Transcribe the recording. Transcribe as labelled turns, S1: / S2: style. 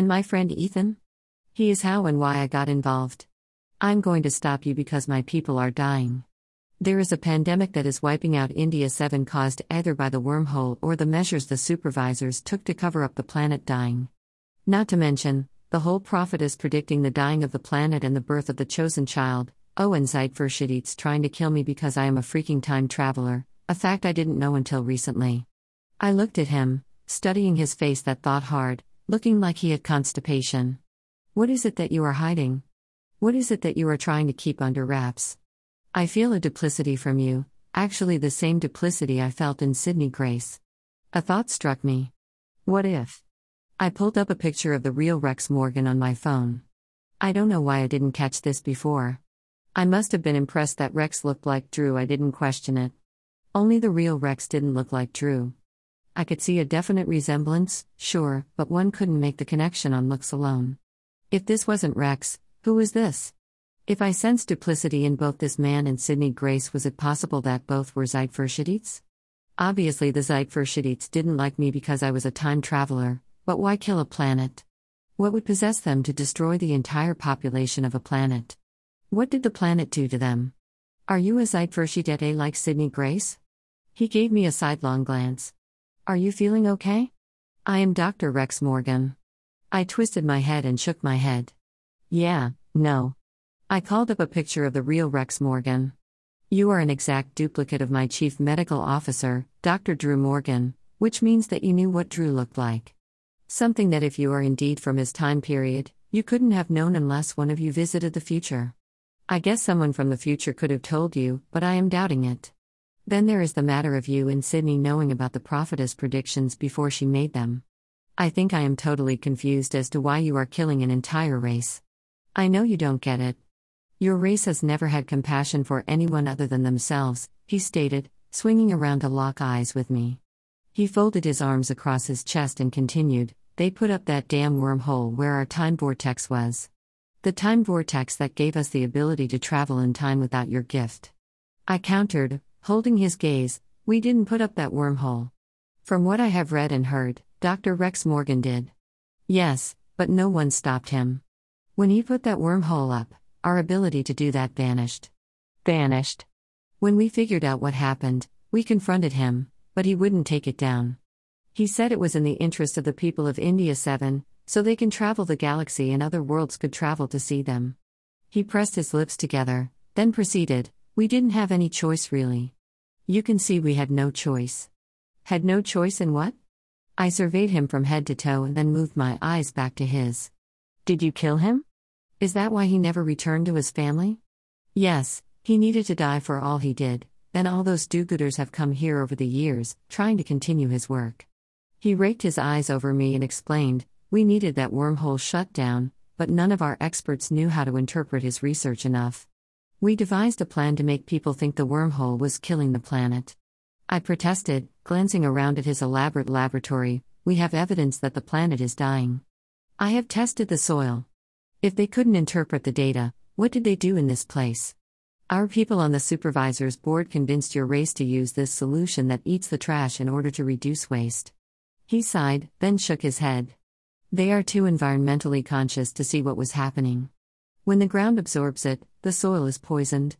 S1: And my friend Ethan? He is how and why I got involved. I'm going to stop you because my people are dying. There is a pandemic that is wiping out India 7 caused either by the wormhole or the measures the supervisors took to cover up the planet dying. Not to mention, the whole prophet is predicting the dying of the planet and the birth of the chosen child. Oh, and Zeitverschidit's trying to kill me because I am a freaking time traveler, a fact I didn't know until recently. I looked at him, studying his face that thought hard, looking like he had constipation. What is it that you are hiding? What is it that you are trying to keep under wraps? I feel a duplicity from you, actually, the same duplicity I felt in Sydney Grace. A thought struck me. What if? I pulled up a picture of the real Rex Morgan on my phone. I don't know why I didn't catch this before. I must have been impressed that Rex looked like Drew, I didn't question it. Only the real Rex didn't look like Drew. I could see a definite resemblance, sure, but one couldn't make the connection on looks alone. If this wasn't Rex, who was this? If I sensed duplicity in both this man and Sydney Grace, was it possible that both were Zeitverschidits? Obviously, the Zeitverschidits didn't like me because I was a time traveler, but why kill a planet? What would possess them to destroy the entire population of a planet? What did the planet do to them? Are you a Zeitverschidite like Sydney Grace? He gave me a sidelong glance. Are you feeling okay? I am Dr. Rex Morgan. I twisted my head and shook my head. Yeah, no. I called up a picture of the real Rex Morgan. You are an exact duplicate of my chief medical officer, Dr. Drew Morgan, which means that you knew what Drew looked like. Something that, if you are indeed from his time period, you couldn't have known unless one of you visited the future. I guess someone from the future could have told you, but I am doubting it. Then there is the matter of you and Sydney knowing about the prophetess predictions before she made them. I think I am totally confused as to why you are killing an entire race. I know you don't get it, your race has never had compassion for anyone other than themselves, he stated, swinging around to lock eyes with me. He folded his arms across his chest and continued, They put up that damn wormhole where our time vortex was. The time vortex that gave us the ability to travel in time without your gift. I countered, holding his gaze, We didn't put up that wormhole. From what I have read and heard, Dr. Rex Morgan did. Yes, but no one stopped him. When he put that wormhole up, our ability to do that vanished. Vanished. When we figured out what happened, we confronted him, but he wouldn't take it down. He said it was in the interest of the people of India 7, so they can travel the galaxy and other worlds could travel to see them. He pressed his lips together, then proceeded, We didn't have any choice really. You can see we had no choice. Had no choice in what? I surveyed him from head to toe and then moved my eyes back to his. Did you kill him? Is that why he never returned to his family? Yes, he needed to die for all he did, then all those do gooders have come here over the years, trying to continue his work. He raked his eyes over me and explained, We needed that wormhole shut down, but none of our experts knew how to interpret his research enough. We devised a plan to make people think the wormhole was killing the planet. I protested, glancing around at his elaborate laboratory, We have evidence that the planet is dying. I have tested the soil. If they couldn't interpret the data, what did they do in this place? Our people on the supervisor's board convinced your race to use this solution that eats the trash in order to reduce waste. He sighed, then shook his head. They are too environmentally conscious to see what was happening. When the ground absorbs it, the soil is poisoned.